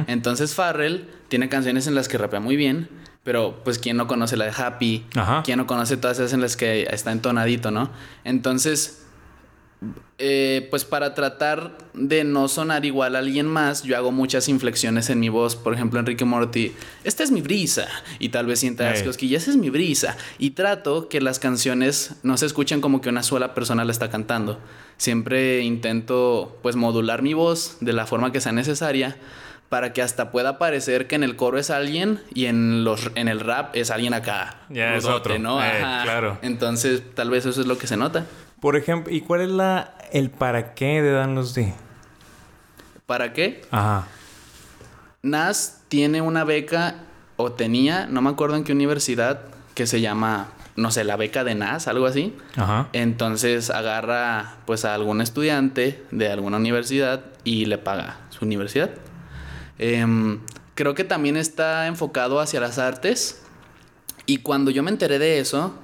Entonces Pharrell tiene canciones en las que rapea muy bien pero, pues, ¿quién no conoce la de Happy? Ajá. ¿Quién no conoce todas esas en las que está entonadito, no? Entonces, eh, pues para tratar de no sonar igual a alguien más, yo hago muchas inflexiones en mi voz. Por ejemplo, Enrique Morty, esta es mi brisa. Y tal vez sientas hey. que esa es mi brisa. Y trato que las canciones no se escuchen como que una sola persona la está cantando. Siempre intento, pues, modular mi voz de la forma que sea necesaria para que hasta pueda parecer que en el coro es alguien y en los en el rap es alguien acá. Ya es otro, ¿no? Eh, claro. Entonces, tal vez eso es lo que se nota. Por ejemplo, ¿y cuál es la el para qué de Dan Los D? ¿Para qué? Ajá. Nas tiene una beca o tenía, no me acuerdo en qué universidad, que se llama no sé, la beca de NAS, algo así. Ajá. Entonces agarra pues a algún estudiante de alguna universidad y le paga su universidad. Em, creo que también está enfocado hacia las artes. Y cuando yo me enteré de eso,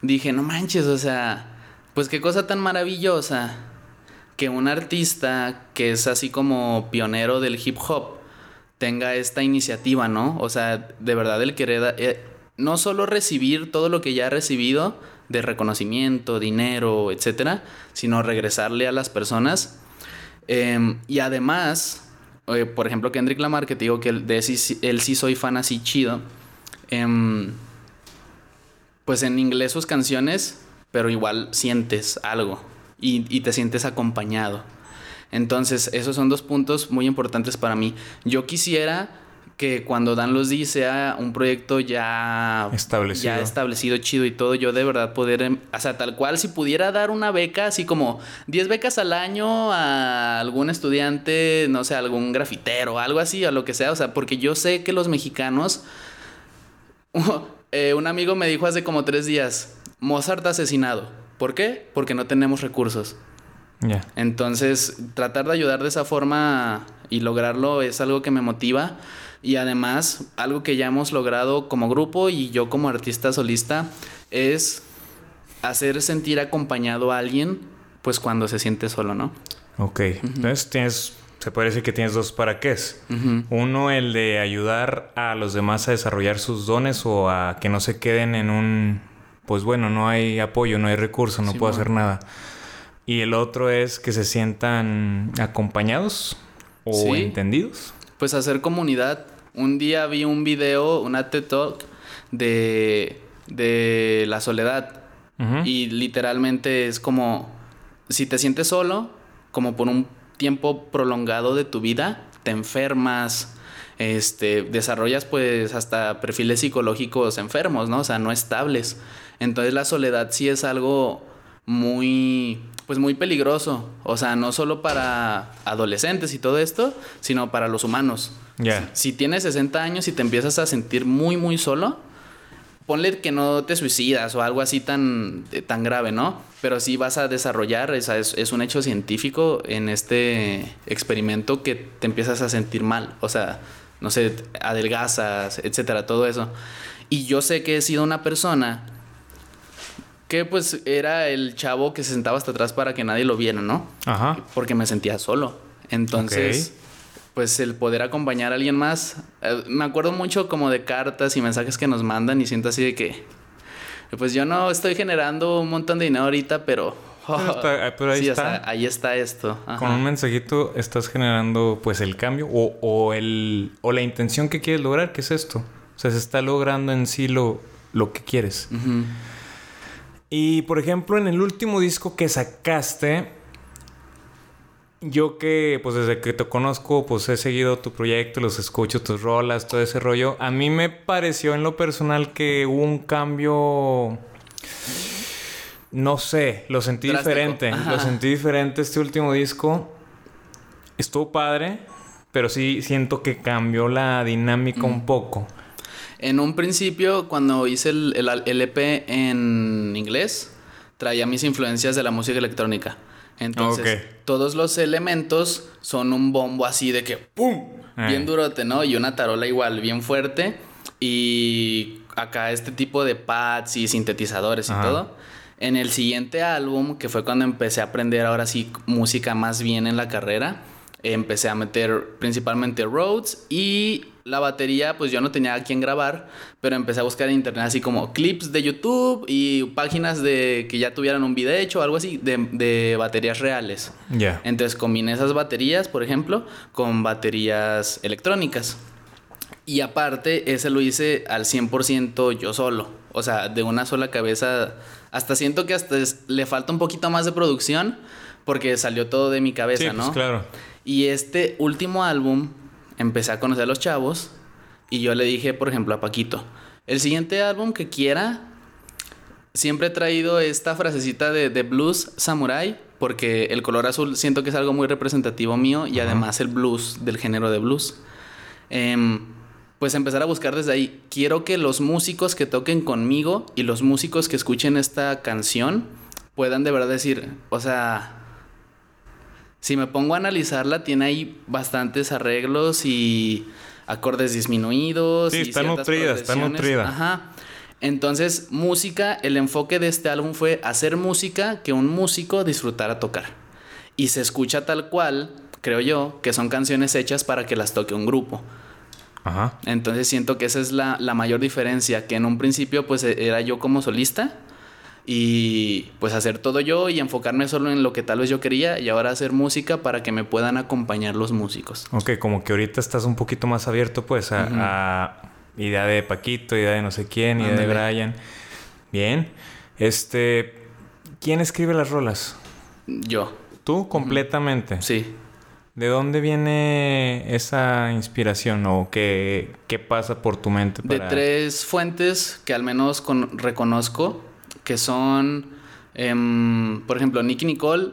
dije, no manches, o sea, pues qué cosa tan maravillosa que un artista que es así como pionero del hip hop tenga esta iniciativa, ¿no? O sea, de verdad el querer eh, no solo recibir todo lo que ya ha recibido de reconocimiento, dinero, etcétera, sino regresarle a las personas. Em, y además, eh, por ejemplo, Kendrick Lamar, que te digo que él sí, soy fan así chido. Em, pues en inglés sus canciones, pero igual sientes algo y, te sientes acompañado. Entonces, esos son dos puntos muy importantes para mí. Yo quisiera que cuando Dan los di sea un proyecto ya establecido. ya establecido, chido y todo, yo de verdad poder, em, o sea, tal cual, si pudiera dar una beca, así como 10 becas al año a algún estudiante, no sé, algún grafitero, algo así, a lo que sea, o sea, porque yo sé que los mexicanos, eh, un amigo me dijo hace como tres días, Mozart asesinado. ¿Por qué? Porque no tenemos recursos. Ya. Entonces, tratar de ayudar de esa forma y lograrlo es algo que me motiva. Y además, algo que ya hemos logrado como grupo y yo como artista solista es hacer sentir acompañado a alguien, pues cuando se siente solo, ¿no? Ok. Entonces tienes, se puede decir que tienes dos para qué es. Uno, el de ayudar a los demás a desarrollar sus dones o a que no se queden en un, pues bueno, no hay apoyo, no hay recurso, no Sí, puedo hacer nada. Y el otro es que se sientan acompañados o Sí. entendidos. Pues hacer comunidad. Un día vi un video, una TED Talk de, de la soledad. Y literalmente es como, si te sientes solo, como por un tiempo prolongado de tu vida, te enfermas, este, desarrollas pues hasta perfiles psicológicos enfermos, ¿no? O sea, no estables. Entonces la soledad sí es algo muy, pues muy peligroso. O sea, no solo para adolescentes y todo esto, sino para los humanos. Ya. Si tienes 60 años y te empiezas a sentir muy, muy solo, ponle que no te suicidas o algo así tan, eh, tan grave, ¿no? Pero sí vas a desarrollar, es, es un hecho científico en este experimento que te empiezas a sentir mal. O sea, no sé, adelgazas, etcétera, todo eso. Y yo sé que he sido una persona que pues era el chavo que se sentaba hasta atrás para que nadie lo viera, ¿no? Ajá. porque me sentía solo. Entonces, pues el poder acompañar a alguien más, eh, me acuerdo mucho como de cartas y mensajes que nos mandan y siento así de que, pues yo no estoy generando un montón de dinero ahorita, pero... Pero está- pero ahí Sí, o está. sea, ahí está esto. Ajá. Con un mensajito estás generando pues el cambio o, o el, o la intención que quieres lograr, que es esto. O sea, se está logrando en sí lo, lo que quieres. Ujú. Y por ejemplo, en el último disco que sacaste, yo que pues desde que te conozco, pues he seguido tu proyecto, los escucho, tus rolas, todo ese rollo. A mí me pareció en lo personal que hubo un cambio... No sé, lo sentí Drástico. diferente. Ajá. Lo sentí diferente este último disco. Estuvo padre, pero sí siento que cambió la dinámica un poco. En un principio, cuando hice el, el, el EP en inglés, traía mis influencias de la música electrónica. Entonces, todos los elementos son un bombo así de que ¡pum! Eh. Bien durote, ¿no? Y una tarola igual, bien fuerte. Y acá este tipo de pads y sintetizadores y todo. En el siguiente álbum, que fue cuando empecé a aprender ahora sí música más bien en la carrera, empecé a meter principalmente Rhodes y la batería, pues yo no tenía a quién grabar, pero empecé a buscar en internet así como clips de YouTube y páginas de que ya tuvieran un video hecho o algo así de, de baterías reales. Ya. Entonces combiné esas baterías, por ejemplo, con baterías electrónicas. Y aparte, ese lo hice al 100% yo solo. O sea, de una sola cabeza. Hasta siento que hasta es- le falta un poquito más de producción porque salió todo de mi cabeza, Sí, ¿no? pues claro. Y este último álbum empecé a conocer a los chavos y yo le dije, por ejemplo, a Paquito, el siguiente álbum que quiera, siempre he traído esta frasecita de, de blues samurai porque el color azul siento que es algo muy representativo mío y además el blues del género de blues. Em, pues empezar a buscar desde ahí. Quiero que los músicos que toquen conmigo y los músicos que escuchen esta canción puedan de verdad decir, o sea, si me pongo a analizarla, tiene ahí bastantes arreglos y acordes disminuidos. Sí, y está nutrida, está nutrida. Ajá. Entonces, música, el enfoque de este álbum fue hacer música que un músico disfrutara tocar. Y se escucha tal cual, creo yo, que son canciones hechas para que las toque un grupo. Ajá. Entonces siento que esa es la, la mayor diferencia, que en un principio pues e- era yo como solista y pues hacer todo yo y enfocarme solo en lo que tal vez yo quería y ahora hacer música para que me puedan acompañar los músicos. Ok, como que ahorita estás un poquito más abierto, pues, a, a idea de Paquito, idea de no sé quién, idea de. Brian. Bien. Este. ¿Quién escribe las rolas? Yo, ¿Tú? Completamente. sí. ¿De dónde viene esa inspiración o qué, qué pasa por tu mente? De tres fuentes que al menos con, reconozco, que son, em, por ejemplo, Nicky Nicole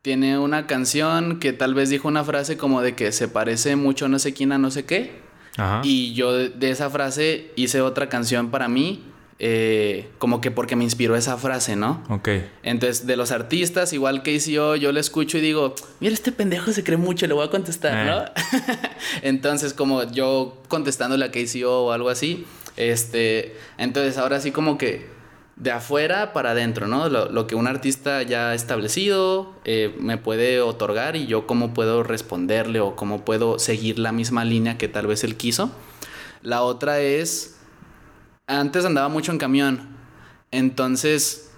tiene una canción que tal vez dijo una frase como de que se parece mucho no sé quién a no sé qué. Ajá. Y yo de esa frase hice otra canción para mí eh, como que porque me inspiró esa frase, ¿no? Ok. Entonces, de los artistas, igual que yo, yo le escucho y digo, mira, este pendejo se cree mucho, le voy a contestar, ¿no? Eh. entonces, como yo contestándole a KCO o algo así, este, entonces ahora sí como que de afuera para adentro, ¿no? Lo, que un artista ya establecido eh, me puede otorgar y yo cómo puedo responderle o cómo puedo seguir la misma línea que tal vez él quiso. La otra es antes andaba mucho en camión. Entonces,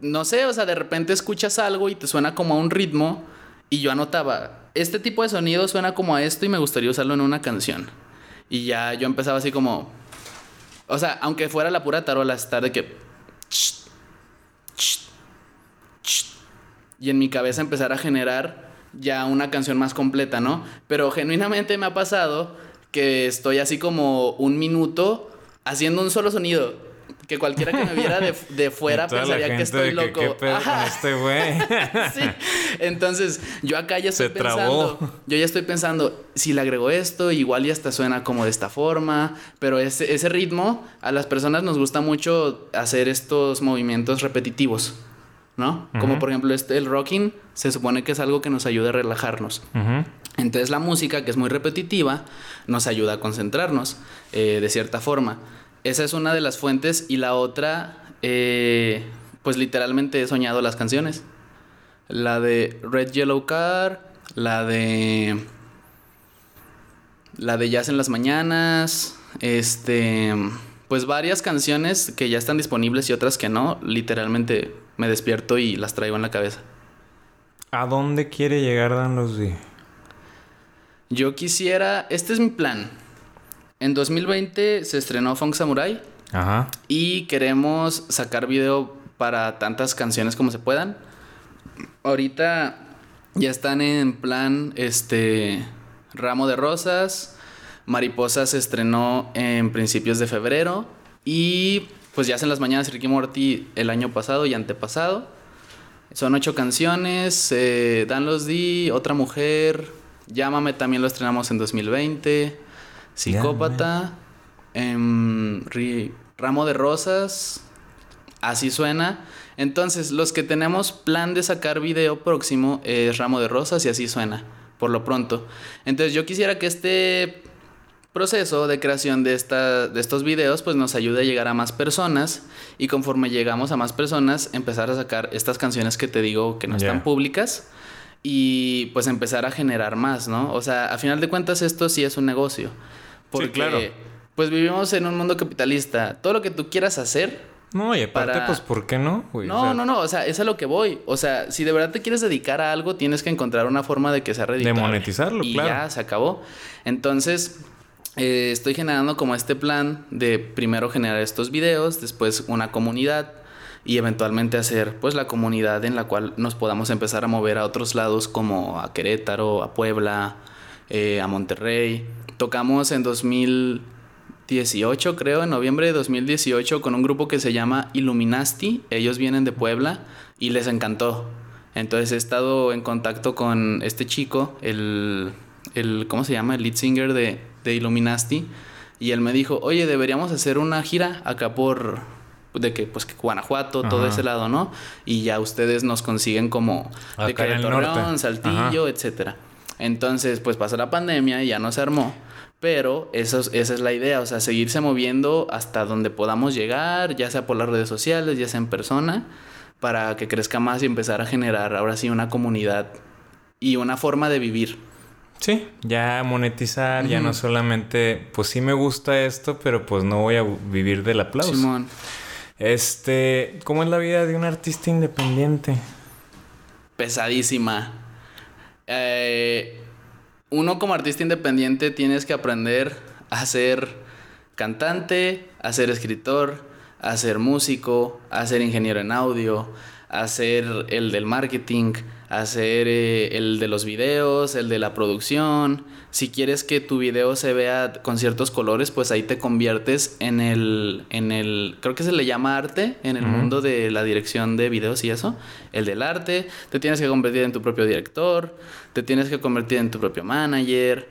no sé, o sea, de repente escuchas algo y te suena como a un ritmo y yo anotaba, este tipo de sonido suena como a esto y me gustaría usarlo en una canción. Y ya yo empezaba así como, o sea, aunque fuera la pura tarola, estar de que... Y en mi cabeza empezar a generar ya una canción más completa, ¿no? Pero genuinamente me ha pasado que estoy así como un minuto haciendo un solo sonido. Que cualquiera que me viera de, fuera pensaría que estoy loco. este güey? sí. Entonces, yo acá ya estoy pensando. Yo ya estoy pensando, si le agrego esto, igual ya hasta suena como de esta forma. Pero ese, ese ritmo, a las personas nos gusta mucho hacer estos movimientos repetitivos. ¿No? Como por ejemplo, este, el rocking se supone que es algo que nos ayuda a relajarnos. Entonces la música, que es muy repetitiva, nos ayuda a concentrarnos eh, de cierta forma. Esa es una de las fuentes y la otra, eh, pues literalmente he soñado las canciones. La de Red Yellow Car, la de... La de Jazz en las Mañanas, este... Pues varias canciones que ya están disponibles y otras que no, literalmente me despierto y las traigo en la cabeza. ¿A dónde quiere llegar Dan Los yo quisiera, este es mi plan. En 2020 se estrenó Funk Samurai. Ajá. Y queremos sacar video para tantas canciones como se puedan. Ahorita ya están en plan este Ramo de Rosas. Mariposa se estrenó en principios de febrero. Y pues ya hacen las mañanas Ricky Morty el año pasado y antepasado. Son ocho canciones. Eh, Dan los di, Otra Mujer, Llámame también lo estrenamos en 2020. Psicópata. Em, Ramo de Rosas. Así suena. Entonces, los que tenemos plan de sacar video próximo es Ramo de Rosas y así suena, por lo pronto. Entonces, yo quisiera que este proceso de creación de, esta, de estos videos pues nos ayude a llegar a más personas y conforme llegamos a más personas empezar a sacar estas canciones que te digo que no están públicas y pues empezar a generar más, ¿no? O sea, a final de cuentas esto sí es un negocio. Porque sí, claro. pues vivimos en un mundo capitalista. Todo lo que tú quieras hacer. No, y aparte, pues, ¿por qué no? no, no, no. O sea, es a lo que voy. O sea, si de verdad te quieres dedicar a algo, tienes que encontrar una forma de que sea redituable. De monetizarlo, y claro. ya, se acabó. Entonces, eh, estoy generando como este plan de primero generar estos videos, después una comunidad y eventualmente hacer pues la comunidad en la cual nos podamos empezar a mover a otros lados como a Querétaro, a Puebla, eh, a Monterrey. Tocamos en 2018 creo, en noviembre de 2018 con un grupo que se llama Illuminasti, ellos vienen de Puebla y les encantó. Entonces he estado en contacto con este chico, el, el ¿cómo se llama? El lead singer de, de Illuminasti. Y él me dijo, oye, deberíamos hacer una gira acá por, de que pues que Guanajuato, todo ese lado, ¿no? Y ya ustedes nos consiguen como de que Torreón, Saltillo, etcétera. Entonces, pues pasó la pandemia y ya no se armó. Pero eso, esa es la idea, o sea, seguirse moviendo hasta donde podamos llegar, ya sea por las redes sociales, ya sea en persona, para que crezca más y empezar a generar ahora sí una comunidad y una forma de vivir. Sí, ya monetizar, ya no solamente, pues sí me gusta esto, pero pues no voy a vivir del aplauso. Simón. Este, ¿cómo es la vida de un artista independiente? Pesadísima. Eh, uno como artista independiente tienes que aprender a ser cantante, a ser escritor, a ser músico, a ser ingeniero en audio, a ser el del marketing, hacer eh, el de los videos, el de la producción. Si quieres que tu video se vea con ciertos colores, pues ahí te conviertes en el, en el, creo que se le llama arte en el mundo de la dirección de videos y eso, el del arte. Te tienes que convertir en tu propio director, te tienes que convertir en tu propio manager.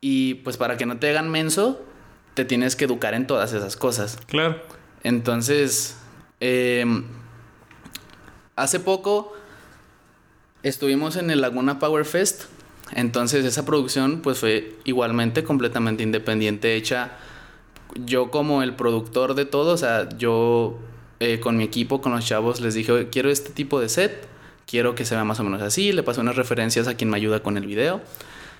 Y pues para que no te hagan menso, te tienes que educar en todas esas cosas. Claro. Entonces, em, hace poco estuvimos en el Laguna Power Fest. Entonces esa producción pues fue igualmente completamente independiente, hecha yo como el productor de todo, o sea, yo eh, con mi equipo, con los chavos, les dije, quiero este tipo de set, quiero que se vea más o menos así, le pasé unas referencias a quien me ayuda con el video.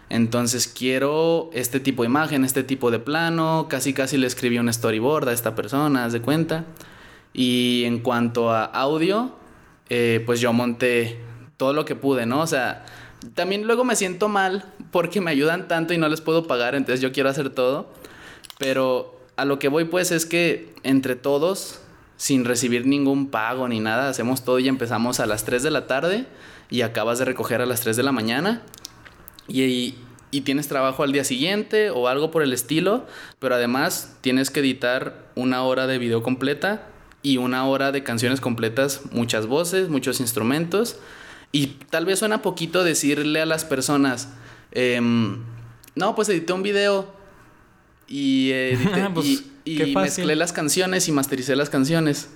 Entonces quiero este tipo de imagen, este tipo de plano, casi casi le escribí un storyboard a esta persona, haz de cuenta. Y en cuanto a audio, eh, pues yo monté todo lo que pude, ¿no? O sea, también luego me siento mal porque me ayudan tanto y no les puedo pagar, entonces yo quiero hacer todo. Pero a lo que voy pues es que entre todos, sin recibir ningún pago ni nada, hacemos todo y empezamos a las 3 de la tarde y acabas de recoger a las 3 de la mañana. Y, y, tienes trabajo al día siguiente o algo por el estilo, pero además tienes que editar una hora de video completa y una hora de canciones completas, muchas voces, muchos instrumentos. Y tal vez suena poquito decirle a las personas, em, no, pues edité un video y, edité, pues, y, mezclé las canciones y mastericé las canciones.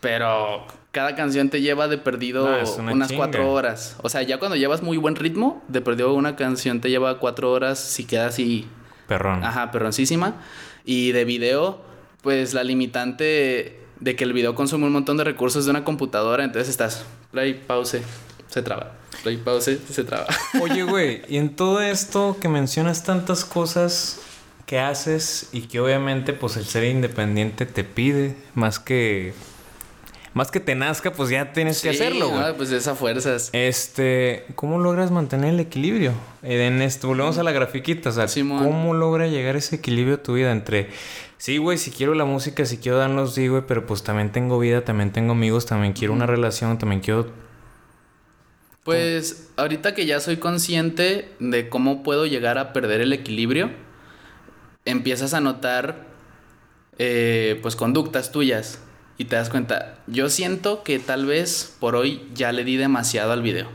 Pero cada canción te lleva de perdido unas cuatro horas. O sea, ya cuando llevas muy buen ritmo, de perdido una canción te lleva cuatro horas si queda así. Perrón. Ajá, perroncísima. Y de video, pues la limitante de que el video consume un montón de recursos de una computadora, entonces estás play, pause, se traba. Play, pause, se traba. Oye, güey, y en todo esto que mencionas tantas cosas que haces y que obviamente pues el ser independiente te pide más que más que te nazca, pues ya tienes que hacerlo, güey. pues esa fuerzas. Este, ¿cómo logras mantener el equilibrio? En esto, volvemos a la grafiquita, o sea, ¿cómo logra llegar ese equilibrio a tu vida entre Sí, güey, si quiero la música, si quiero darnos, sí, güey, pero pues también tengo vida, también tengo amigos, también quiero una relación, también quiero... Pues ahorita que ya soy consciente de cómo puedo llegar a perder el equilibrio, empiezas a notar eh, pues conductas tuyas y te das cuenta, yo siento que tal vez por hoy ya le di demasiado al video.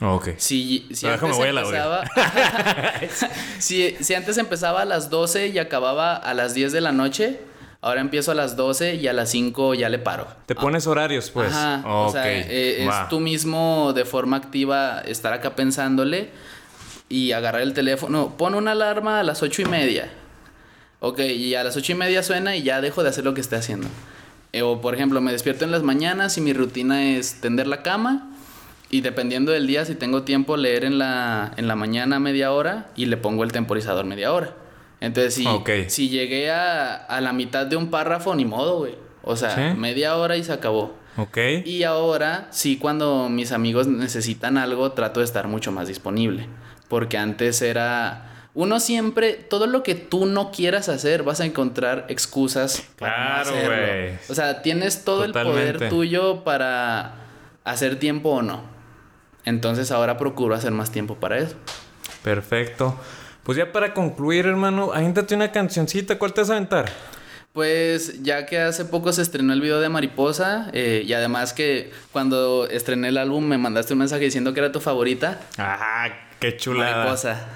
Ok. Si, si antes empezaba, si, si, antes empezaba a las 12 y acababa a las 10 de la noche, ahora empiezo a las 12 y a las 5 ya le paro. Te pones horarios, pues. Ajá. O sea, eh, es tú mismo de forma activa estar acá pensándole y agarrar el teléfono. Pon una alarma a las 8 y media. Ok, y a las 8 y media suena y ya dejo de hacer lo que esté haciendo. Eh, o por ejemplo, me despierto en las mañanas y mi rutina es tender la cama y dependiendo del día, si tengo tiempo, leer en la, en la mañana media hora y le pongo el temporizador media hora. Entonces, si, si llegué a, a, la mitad de un párrafo, ni modo, güey. O sea, media hora y se acabó. Ok. Y ahora, sí, cuando mis amigos necesitan algo, trato de estar mucho más disponible. Porque antes era... Uno siempre, todo lo que tú no quieras hacer, vas a encontrar excusas para hacerlo. O sea, tienes todo el poder tuyo para hacer tiempo o no. Entonces ahora procuro hacer más tiempo para eso. Perfecto. Pues ya para concluir, hermano, avéntate una cancioncita. ¿Cuál te vas a aventar? Pues ya que hace poco se estrenó el video de Mariposa eh, y además que cuando estrené el álbum me mandaste un mensaje diciendo que era tu favorita. Ajá, qué chulada. Mariposa.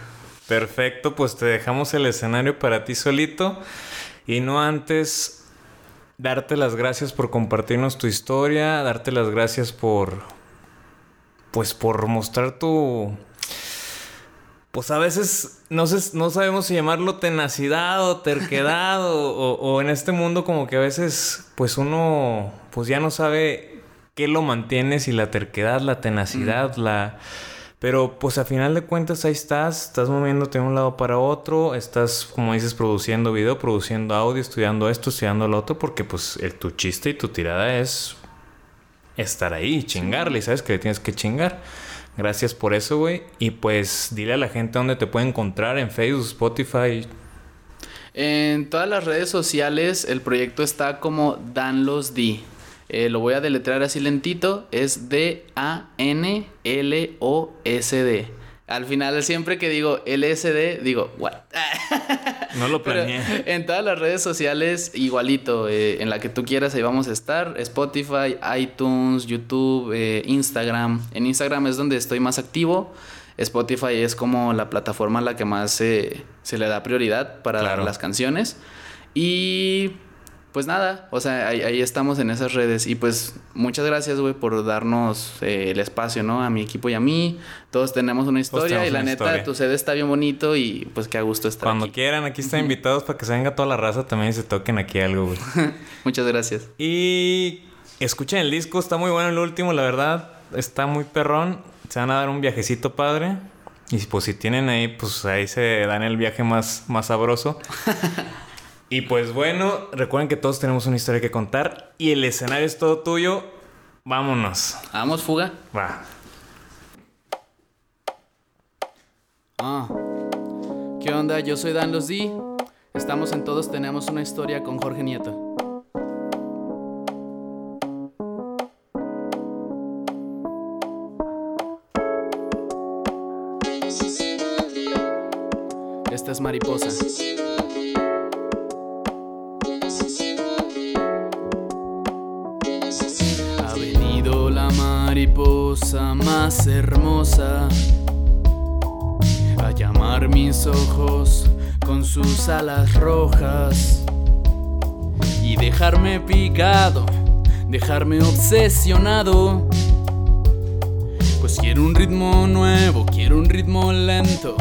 Perfecto, pues te dejamos el escenario para ti solito y no antes darte las gracias por compartirnos tu historia, darte las gracias por pues por mostrar tu pues a veces no, sé, no sabemos si llamarlo tenacidad o terquedad o, en este mundo como que a veces pues uno pues ya no sabe qué lo mantiene, si la terquedad, la tenacidad, la... Pero pues a final de cuentas ahí estás, estás moviéndote de un lado para otro, estás como dices produciendo video, produciendo audio, estudiando esto, estudiando lo otro, porque pues el, tu chiste y tu tirada es estar ahí, chingarle, ¿sabes? Que le tienes que chingar. Gracias por eso, güey. Y pues dile a la gente dónde te puede encontrar en Facebook, Spotify. En todas las redes sociales el proyecto está como Danlos D. Eh, lo voy a deletrear así lentito. Es D-A-N-L-O-S-D. Al final, siempre que digo LSD, digo, what? No lo Pero planeé. en todas las redes sociales, igualito, eh, en la que tú quieras, ahí vamos a estar. Spotify, iTunes, YouTube, eh, Instagram. En Instagram es donde estoy más activo. Spotify es como la plataforma a la que más se le da prioridad para Claro. las canciones. Y pues nada, o sea, ahí, ahí estamos en esas redes. Y pues muchas gracias, güey, por darnos eh, el espacio, ¿no? A mi equipo y a mí. Todos tenemos una historia tenemos y la neta, historia. tu sede está bien bonito y pues qué a gusto estar Cuando aquí. quieran, aquí están invitados para que se venga toda la raza también y se toquen aquí algo, güey. Muchas gracias. Y escuchen el disco, está muy bueno el último, la verdad. Está muy perrón. Se van a dar un viajecito padre. Y pues si tienen ahí, pues ahí se dan el viaje más, más sabroso. y pues bueno, recuerden que todos tenemos una historia que contar. Y el escenario es todo tuyo. Vámonos. Vamos, fuga. Va. Ah. ¿Qué onda? Yo soy Dan Los D. Estamos en Todos Tenemos una Historia con Jorge Nieto. Esta es Mariposa. Mariposa más hermosa a llamar mis ojos con sus alas rojas y dejarme picado, dejarme obsesionado. Pues quiero un ritmo nuevo, quiero un ritmo lento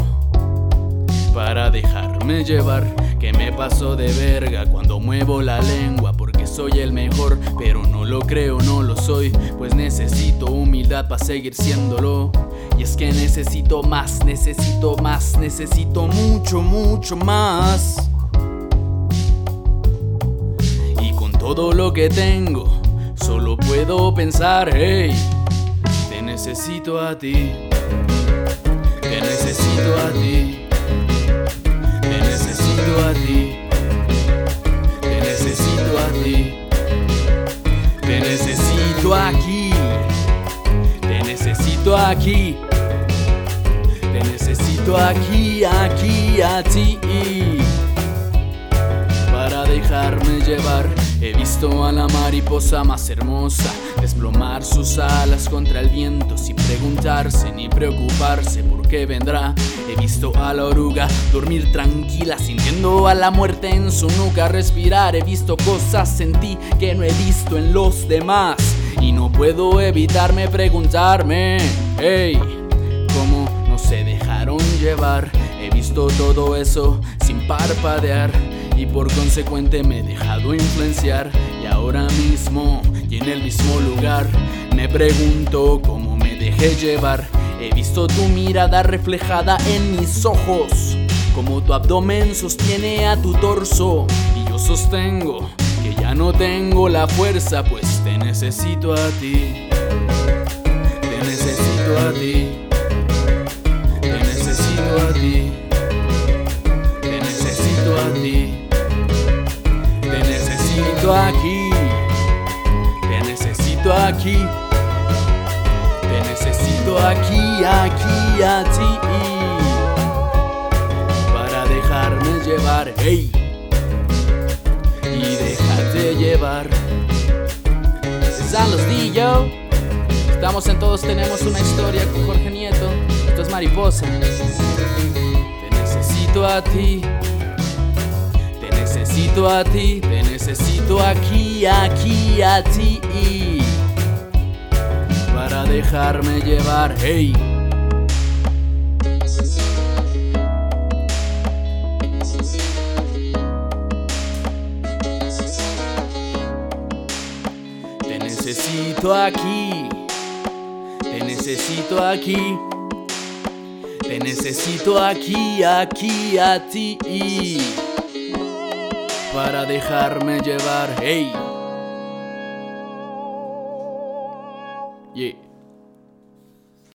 para dejarme llevar. Que me paso de verga cuando muevo la lengua soy el mejor, pero no lo creo, no lo soy, pues necesito humildad para seguir siéndolo. Y es que necesito más, necesito más, necesito mucho, mucho más. Y con todo lo que tengo, solo puedo pensar, hey, te necesito a ti, te necesito a ti. Te necesito a ti. Necesito aquí. Te necesito aquí. Te necesito aquí, aquí, a ti. Para dejarme llevar. He visto a la mariposa más hermosa desplomar sus alas contra el viento sin preguntarse ni preocuparse por qué vendrá. He visto a la oruga dormir tranquila sintiendo a la muerte en su nuca respirar. He visto cosas en ti que no he visto en los demás puedo evitarme preguntarme, hey, ¿cómo no se dejaron llevar? He visto todo eso sin parpadear y por consecuente me he dejado influenciar y ahora mismo y en el mismo lugar me pregunto cómo me dejé llevar. He visto tu mirada reflejada en mis ojos, como tu abdomen sostiene a tu torso y yo sostengo que ya no tengo la fuerza, pues te necesito a ti. Te necesito a ti. Te necesito a ti. Te necesito a ti. Te necesito aquí. Te necesito aquí. Te necesito aquí, aquí, a ti. Para dejarme llevar, hey. Llevar. Están los. Estamos en Todos Tenemos una Historia con Jorge Nieto. Esto es Mariposa. Te necesito a ti. Te necesito a ti. Te necesito aquí, aquí, a ti. Para dejarme llevar, hey. Necesito aquí. Te necesito aquí. Te necesito aquí, aquí, a ti. Para dejarme llevar, hey. Yeah.